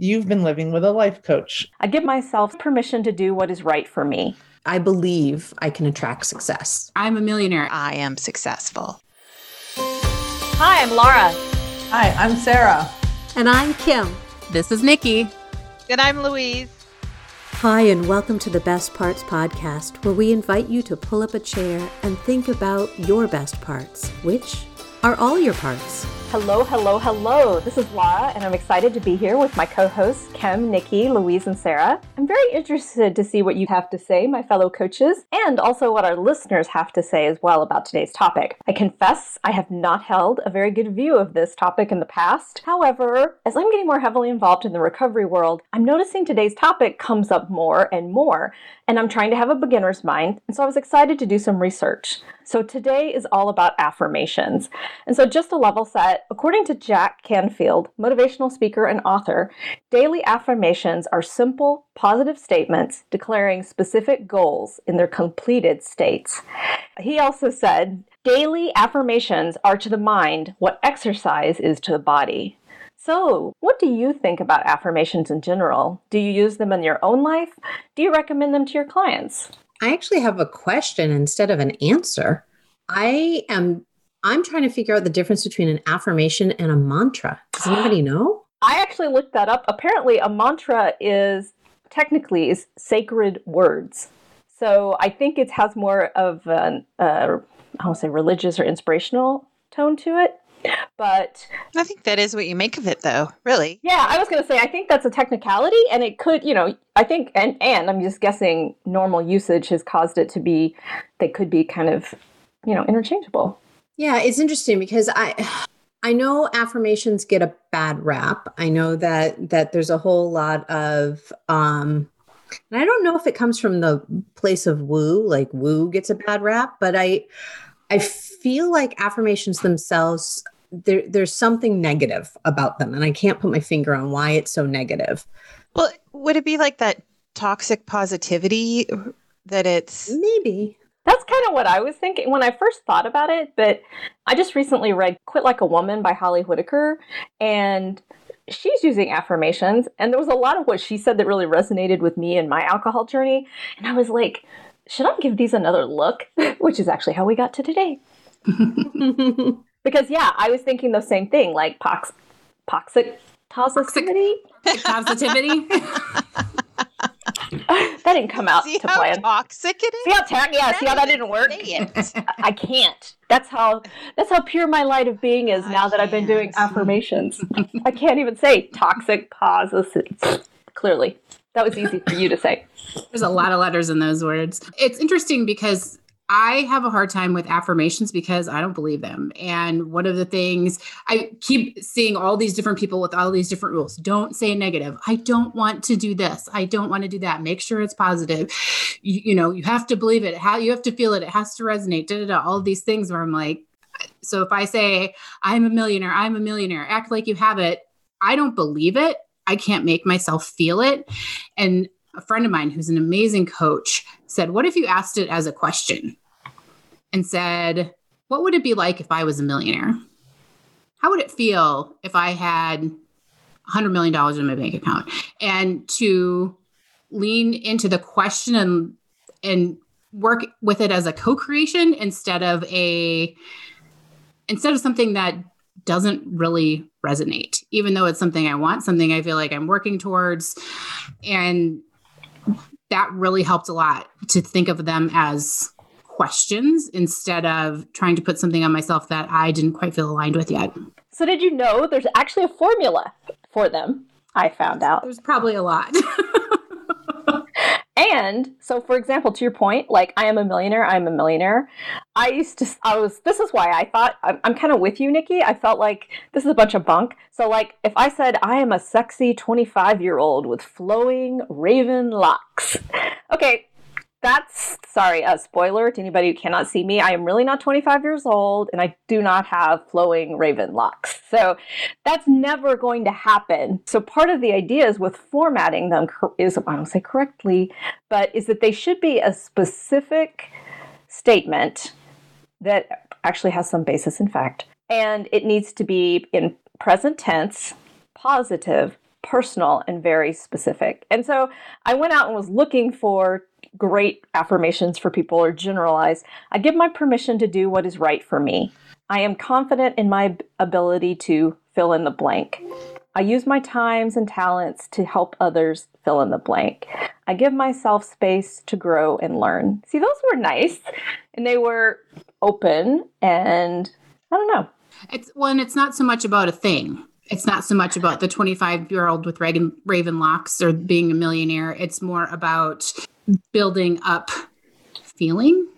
You've been living with a life coach. I give myself permission to do what is right for me. I believe I can attract success. I'm a millionaire. I am successful. Hi, I'm Laura. Hi, I'm Sara. And I'm Kim. This is Nikki. And I'm Louise. Hi, and welcome to the Best Parts Podcast, where we invite you to pull up a chair and think about your best parts, which are all your parts. Hello, hello, hello. This is Laura, and I'm excited to be here with my co hosts, Kim, Nikki, Louise, and Sara. I'm very interested to see what you have to say, my fellow coaches, and also what our listeners have to say as well about today's topic. I confess I have not held a very good view of this topic in the past. However, as I'm getting more heavily involved in the recovery world, I'm noticing today's topic comes up more and more, and I'm trying to have a beginner's mind, and so I was excited to do some research. So today is all about affirmations. And so just a level set, according to Jack Canfield, motivational speaker and author, daily affirmations are simple, positive statements declaring specific goals in their completed states. He also said, daily affirmations are to the mind what exercise is to the body. So, what do you think about affirmations in general? Do you use them in your own life? Do you recommend them to your clients? I actually have a question instead of an answer. I am I'm trying to figure out the difference between an affirmation and a mantra. Does anybody know? I actually looked that up. Apparently, a mantra is technically is sacred words. So I think it has more of an uh, I want to say religious or inspirational tone to it. But I think that is what you make of it, though, really. Yeah, I was going to say, I think that's a technicality, and it could, you know, I think, and, and I'm just guessing normal usage has caused it to be, they could be kind of, you know, interchangeable. Yeah, it's interesting because I. I know affirmations get a bad rap. I know that that there's a whole lot of um and I don't know if it comes from the place of woo, like woo gets a bad rap, but I I feel like affirmations themselves there, there's something negative about them and i can't put my finger on why it's so negative well would it be like that toxic positivity that it's maybe that's kind of what i was thinking when i first thought about it but i just recently read quit like a woman by holly whitaker and she's using affirmations and there was a lot of what she said that really resonated with me in my alcohol journey and i was like should i give these another look which is actually how we got to today because yeah, I was thinking the same thing, like pox, poxic positivity. Positivity. that didn't come out see to how plan. toxic it is. See how ta- yeah, see how that didn't work. I can't. That's how that's how pure my light of being is now that I've been doing affirmations. I can't even say toxic positive. Clearly, that was easy for you to say. There's a lot of letters in those words. It's interesting because I have a hard time with affirmations because I don't believe them. And one of the things I keep seeing all these different people with all these different rules. Don't say negative. I don't want to do this. I don't want to do that. Make sure it's positive. You, you know, you have to believe it. How you have to feel it. It has to resonate. Da, da, da, all these things where I'm like, so if I say I'm a millionaire, I'm a millionaire, act like you have it. I don't believe it. I can't make myself feel it. And a friend of mine who's an amazing coach said, What if you asked it as a question and said, What would it be like if I was a millionaire? How would it feel if I had $100 million in my bank account? And to lean into the question and, and work with it as a co-creation instead of a instead of something that doesn't really resonate even though it's something i want something i feel like i'm working towards and that really helped a lot to think of them as questions instead of trying to put something on myself that I didn't quite feel aligned with yet. So, did you know there's actually a formula for them? I found out. There's probably a lot. and so, for example, to your point, like I am a millionaire, I'm a millionaire. I used to, I was, this is why I thought, I'm, I'm kind of with you, Nikki. I felt like this is a bunch of bunk. So, like, if I said I am a sexy 25 year old with flowing raven locks, okay, that's sorry a spoiler to anybody who cannot see me. I am really not 25 years old and i do not have flowing raven locks. So that's never going to happen. So part of the idea is with formatting them is i don't say correctly but is that they should be a specific statement that actually has some basis in fact and it needs to be in present tense positive personal and very specific. And so I went out and was looking for great affirmations for people or generalized. I give my permission to do what is right for me. I am confident in my ability to fill in the blank. I use my times and talents to help others fill in the blank. I give myself space to grow and learn. See, those were nice and they were open and I don't know. It's one, it's not so much about a thing. It's not so much about the 25 year old with raven, raven locks or being a millionaire. It's more about building up feeling.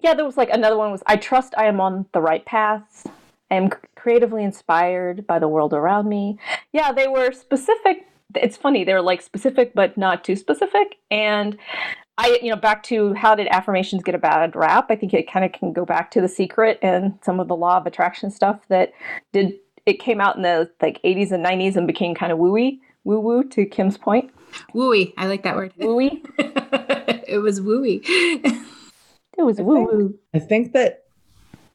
Yeah, there was like another one was I trust I am on the right path. I am creatively inspired by the world around me. Yeah, they were specific. It's funny, they were like specific, but not too specific. And I, you know, back to how did affirmations get a bad rap? I think it kind of can go back to the secret and some of the law of attraction stuff that did. It came out in the like 80s and 90s and became kind of wooey, woo woo. To Kim's point, wooey. I like that word. Wooey. it was wooey. it was woo woo. I think that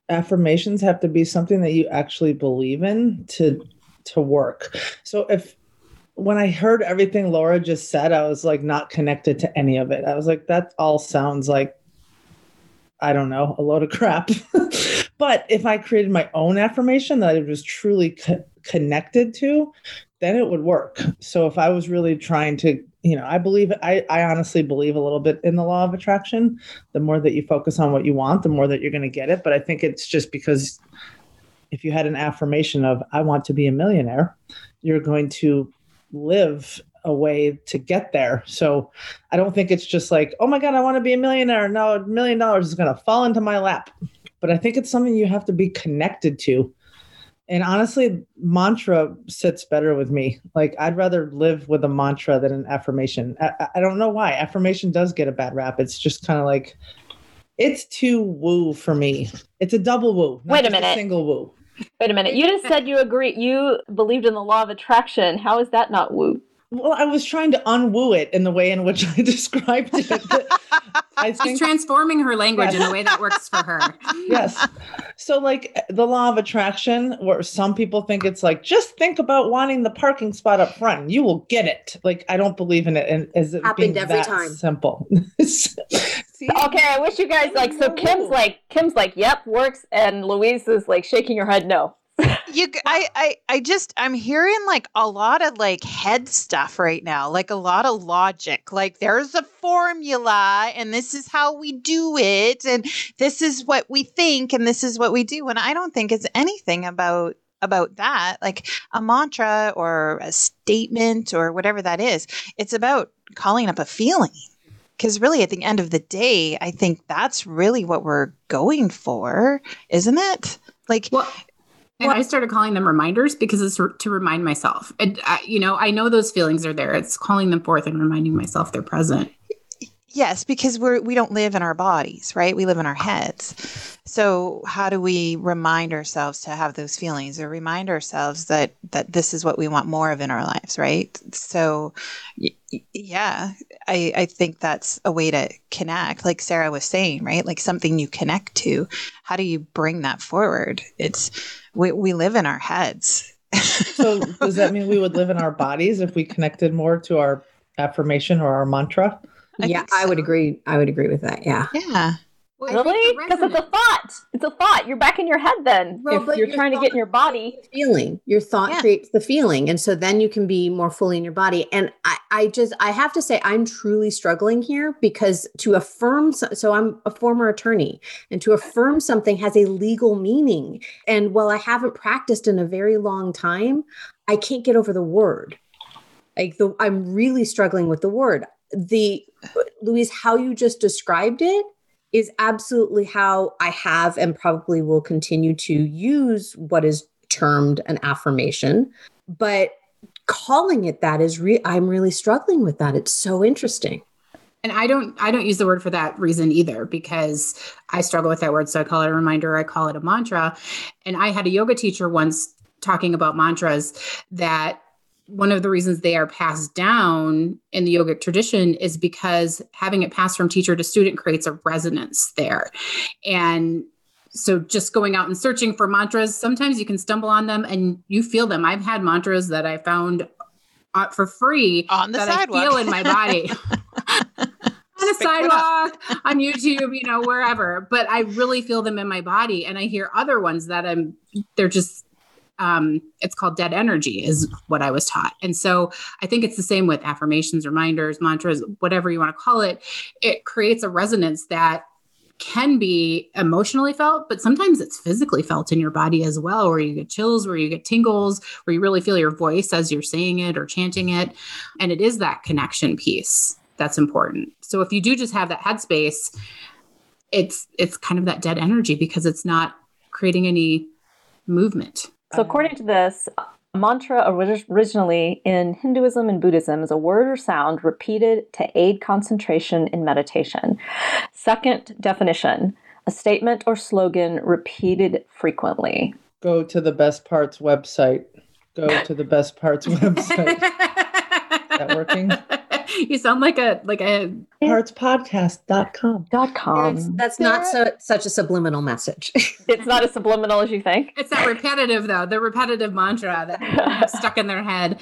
affirmations have to be something that you actually believe in to to work. So if when I heard everything Laura just said, I was like not connected to any of it. I was like, that all sounds like I don't know, a load of crap. but if I created my own affirmation that I was truly co- connected to, then it would work. So if I was really trying to, you know, I believe I, I honestly believe a little bit in the law of attraction. The more that you focus on what you want, the more that you're going to get it. But I think it's just because if you had an affirmation of I want to be a millionaire, you're going to live a way to get there. So I don't think it's just like, oh my God, I want to be a millionaire. No, a million dollars is going to fall into my lap. But I think it's something you have to be connected to. And honestly, mantra sits better with me. Like I'd rather live with a mantra than an affirmation. I, I don't know why. Affirmation does get a bad rap. It's just kind of like it's too woo for me. It's a double woo. Wait a minute. A single woo. Wait a minute. You just said you agree. You believed in the law of attraction. How is that not woo? Well, I was trying to unwoo it in the way in which I described it. I think, She's transforming her language yes. in a way that works for her. yes. So, like the law of attraction, where some people think it's like, just think about wanting the parking spot up front, you will get it. Like, I don't believe in it, and is it happened every time? Simple. See? Okay, I wish you guys like. So Kim's like, Kim's like, yep, works, and Louise is like shaking her head, no you I, I i just i'm hearing like a lot of like head stuff right now like a lot of logic like there's a formula and this is how we do it and this is what we think and this is what we do and i don't think it's anything about about that like a mantra or a statement or whatever that is. It's about calling up a feeling because really at the end of the day i think that's really what we're going for isn't it? Like well and I started calling them reminders because it's to remind myself. And, uh, you know, I know those feelings are there. It's calling them forth and reminding myself they're present. Yes, because we're we don't live in our bodies, right? We live in our heads. So how do we remind ourselves to have those feelings or remind ourselves that that this is what we want more of in our lives, right? So yeah, I I think that's a way to connect like Sara was saying, right? Like something you connect to. How do you bring that forward? It's we we live in our heads. so does that mean we would live in our bodies if we connected more to our affirmation or our mantra? I yeah, so. I would agree. I would agree with that. Yeah. Yeah. Well, really? Because it's a thought. It's a thought. You're back in your head then. Well, if you're trying to get in your body. Feeling. Your thought yeah. creates the feeling. And so then you can be more fully in your body. And I, I just I have to say I'm truly struggling here because to affirm so, so I'm a former attorney and to affirm something has a legal meaning. And while I haven't practiced in a very long time, I can't get over the word. Like the I'm really struggling with the word. The Louise, how you just described it is absolutely how I have and probably will continue to use what is termed an affirmation. But calling it that is re- I'm really struggling with that. It's so interesting. And I don't I don't use the word for that reason either because I struggle with that word. So I call it a reminder, I call it a mantra. And I had a yoga teacher once talking about mantras that one of the reasons they are passed down in the yogic tradition is because having it passed from teacher to student creates a resonance there. And so just going out and searching for mantras, sometimes you can stumble on them and you feel them. I've had mantras that I found uh, for free On the that sidewalk. I feel in my body. on a Pick one up. sidewalk, on YouTube, you know, wherever. But I really feel them in my body. And I hear other ones that I'm, they're just, um, it's called dead energy, is what I was taught. And so I think it's the same with affirmations, reminders, mantras, whatever you want to call it. It creates a resonance that can be emotionally felt, but sometimes it's physically felt in your body as well, where you get chills, where you get tingles, where you really feel your voice as you're saying it or chanting it. And it is that connection piece that's important. So if you do just have that headspace, it's it's kind of that dead energy because it's not creating any movement. So, um, according to this, a mantra originally in Hinduism and Buddhism is a word or sound repeated to aid concentration in meditation. Second definition a statement or slogan repeated frequently. Go to the best parts website. Go to the best parts website. Is that working? you sound like a like a Partspodcast.com. Dot com. That's, that's not so such a subliminal message. it's not as subliminal as you think. it's that repetitive though, the repetitive mantra that stuck in their head.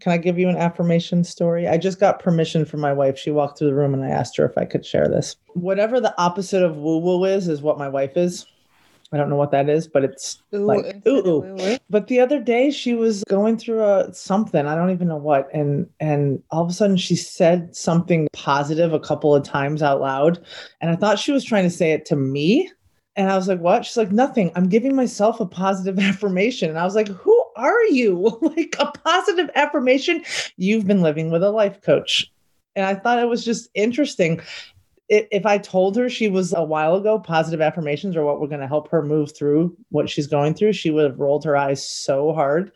Can I give you an affirmation story? I just got permission from my wife. She walked through the room and I asked her if I could share this. Whatever the opposite of woo woo is, is what my wife is. I don't know what that is, but it's like ooh, ooh. But the other day she was going through a something, I don't even know what, and and all of a sudden she said something positive a couple of times out loud, and I thought she was trying to say it to me. And I was like, "What?" She's like, "Nothing. I'm giving myself a positive affirmation." And I was like, "Who are you? like a positive affirmation? You've been living with a life coach." And I thought it was just interesting if I told her she was a while ago positive affirmations are what we're going to help her move through what she's going through, she would have rolled her eyes so hard.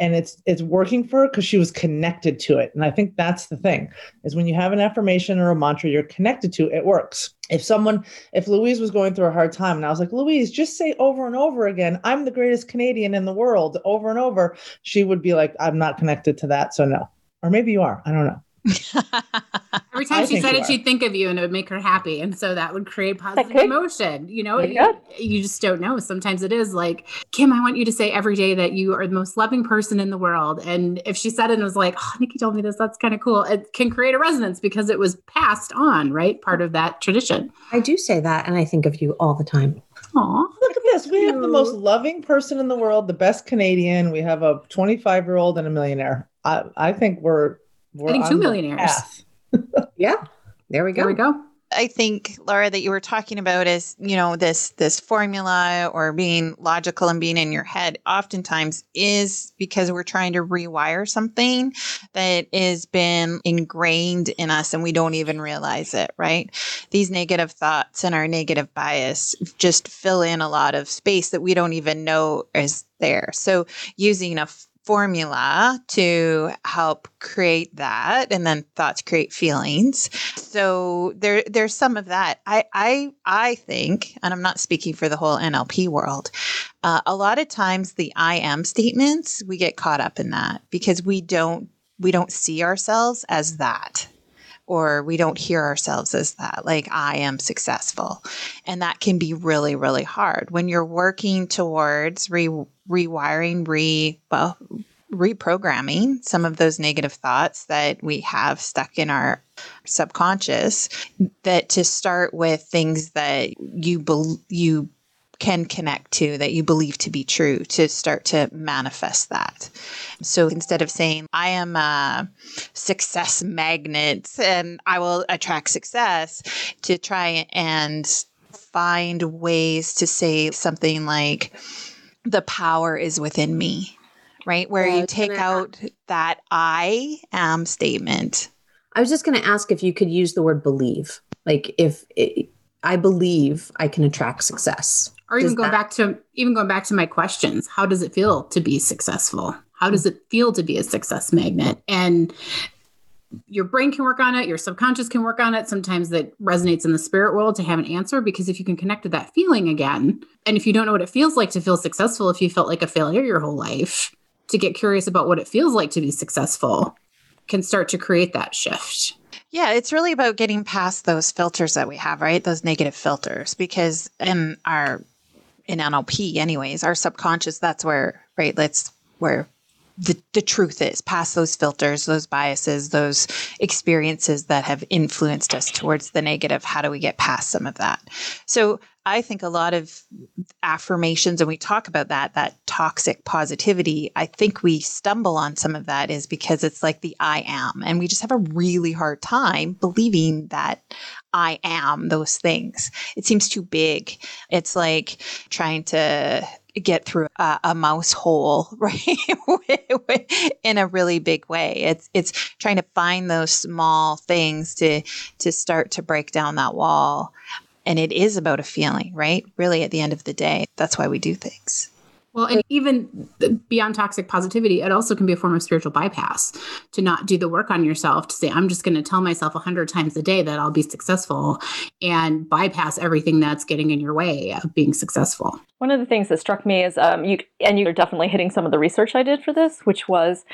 And it's it's working for her because she was connected to it. And I think that's the thing is when you have an affirmation or a mantra you're connected to, it works. If someone, if Louise was going through a hard time and I was like, Louise, just say over and over again, I'm the greatest Canadian in the world, over and over, she would be like, I'm not connected to that. So no. Or maybe you are. I don't know. Every time I she said it, are. she'd think of you and it would make her happy. And so that would create positive emotion. You know, you you, just don't know. Sometimes it is like, Kim, I want you to say every day that you are the most loving person in the world. And if she said it and was like, oh, Nikki told me this, that's kind of cool. It can create a resonance because it was passed on, right? Part of that tradition. I do say that, and I think of you all the time. Aw. Look at this. We have the most loving person in the world, the best Canadian. We have a 25 year old and a millionaire. I, I think we're, we're I think two millionaires. Yeah, there we go. There we go. I think Laura that you were talking about is, you know, this this formula or being logical and being in your head oftentimes is because we're trying to rewire something that has been ingrained in us and we don't even realize it, right? These negative thoughts and our negative bias just fill in a lot of space that we don't even know is there. So using a f- formula to help create that and then thoughts create feelings. So there there's some of that. I i i think and i'm not speaking for the whole nlp world uh, a lot of times the i am statements we get caught up in that because we don't we don't see ourselves as that or we don't hear ourselves as that like i am successful. And that can be really really hard. When you're working towards re- rewiring re well reprogramming some of those negative thoughts that we have stuck in our subconscious that to start with things that you bel you can connect to that you believe to be true to start to manifest that so instead of saying i am a success magnet and i will attract success to try and find ways to say something like the power is within me right where Yeah, you take out that i am statement I was just going to ask if you could use the word believe. Like, if it, I believe I can attract success. Or even going that- back to even going back to my questions. How does it feel to be successful? How does it feel to be a success magnet? And your brain can work on it, your subconscious can work on it. Sometimes that resonates in the spirit world to have an answer because if you can connect to that feeling again, and if you don't know what it feels like to feel successful, if you felt like a failure your whole life, to get curious about what it feels like to be successful can start to create that shift. Yeah, it's really about getting past those filters that we have, right? Those negative filters, because in our in NLP, anyways, our subconscious, that's where right, that's where the, the truth is, past those filters, those biases, those experiences that have influenced us towards the negative. How do we get past some of that? So I think a lot of affirmations, and we talk about that, that toxic positivity, I think we stumble on some of that is because it's like the I am. And we just have a really hard time believing that I am those things. It seems too big. It's like trying to get through a, a mouse hole, right? in a really big way. It's it's trying to find those small things to to start to break down that wall. And it is about a feeling, right? Really at the end of the day, that's why we do things. Well, and even beyond toxic positivity, it also can be a form of spiritual bypass to not do the work on yourself, to say, I'm just going to tell myself a hundred times a day that I'll be successful and bypass everything that's getting in your way of being successful. One of the things that struck me is, um, you, and you're definitely hitting some of the research I did for this, which was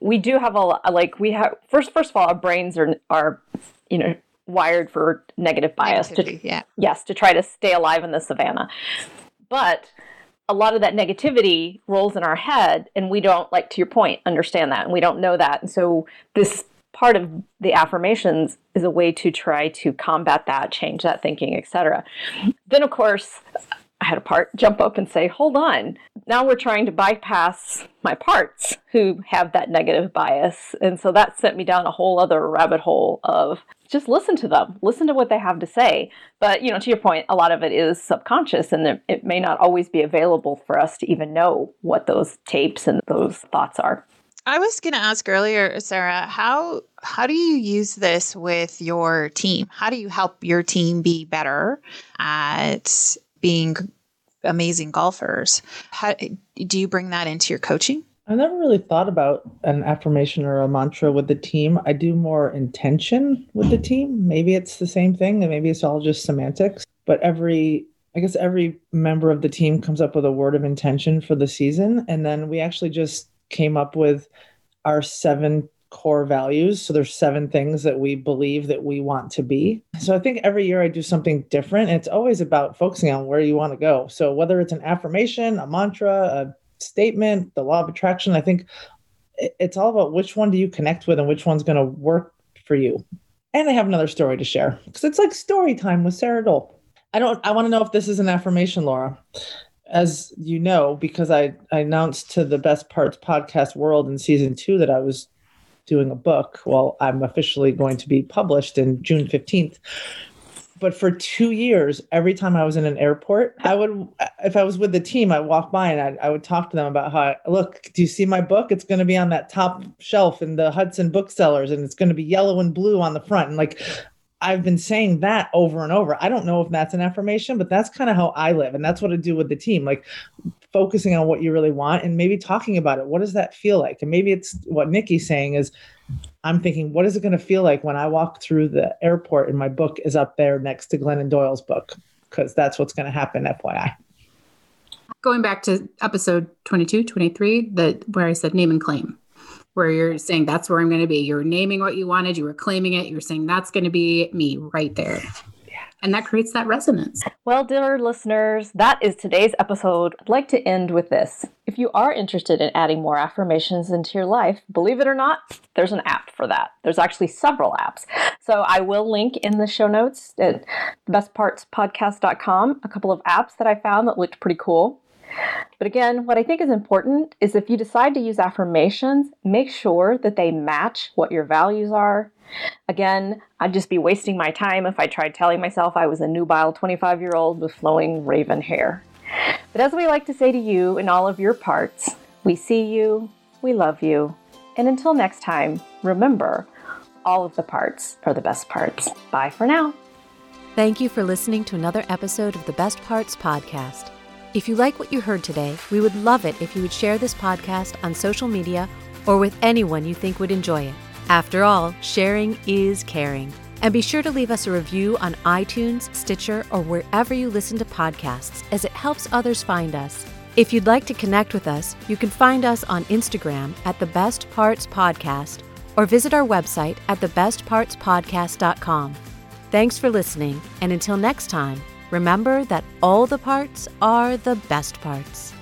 we do have a like we have first first of all our brains are are you know wired for negative bias Negativity, to yeah. yes to try to stay alive in the savannah but a lot of that negativity rolls in our head and we don't like to your point understand that and we don't know that. And so this part of the affirmations is a way to try to combat that change that thinking etc then of course I had a part jump up and say, hold on. Now we're trying to bypass my parts who have that negative bias. And so that sent me down a whole other rabbit hole of just listen to them, listen to what they have to say. But, you know, to your point, a lot of it is subconscious and it, may not always be available for us to even know what those tapes and those thoughts are. I was going to ask earlier, Sara, how how do you use this with your team? How do you help your team be better at being amazing golfers? How do you bring that into your coaching? I've never really thought about an affirmation or a mantra with the team. I do more intention with the team. Maybe it's the same thing, and maybe it's all just semantics. But every, I guess, every member of the team comes up with a word of intention for the season, and then we actually just came up with our seven core values. So there's seven things that we believe that we want to be. So I think every year I do something different. It's always about focusing on where you want to go. So whether it's an affirmation, a mantra, a statement, the law of attraction, I think it's all about which one do you connect with and which one's going to work for you. And I have another story to share because it's like story time with Sara Doell. I don't I want to know if this is an affirmation, Laura. As you know, because I, I announced to the Best Parts podcast world in season two that I was doing a book. Well, I'm officially going to be published in June 15th. But for two years, every time I was in an airport, I would, if I was with the team, I'd walk by and I'd, I would talk to them about how, I, look, do you see my book? It's going to be on that top shelf in the Hudson booksellers and it's going to be yellow and blue on the front. And like, I've been saying that over and over. I don't know if that's an affirmation, but that's kind of how I live. And that's what I do with the team. Like focusing on what you really want and maybe talking about it. What does that feel like? And maybe it's what Nikki's saying is I'm thinking, what is it going to feel like when I walk through the airport and my book is up there next to Glennon Doyle's book? Because that's what's going to happen, FYI. Going back to episode 22, 23, the, where I said name and claim where you're saying that's where I'm going to be. You're naming what you wanted, you were claiming it, you're saying that's going to be me right there. And that creates that resonance. Well, dear listeners, that is today's episode. I'd like to end with this. If you are interested in adding more affirmations into your life, believe it or not, there's an app for that. There's actually several apps. So I will link in the show notes at bestpartspodcast.com a couple of apps that I found that looked pretty cool. But again, what I think is important is if you decide to use affirmations, make sure that they match what your values are. Again, I'd just be wasting my time if I tried telling myself I was a nubile 25 year old with flowing raven hair. But as we like to say to you in all of your parts, we see you, we love you, and until next time, remember all of the parts are the best parts. Bye for now. Thank you for listening to another episode of the Best Parts Podcast. If you like what you heard today, we would love it if you would share this podcast on social media or with anyone you think would enjoy it. After all, sharing is caring. And be sure to leave us a review on iTunes, Stitcher, or wherever you listen to podcasts, as it helps others find us. If you'd like to connect with us, you can find us on Instagram at the Best Parts Podcast or visit our website at thebestpartspodcast.com. Thanks for listening, and until next time, remember that all the parts are the best parts.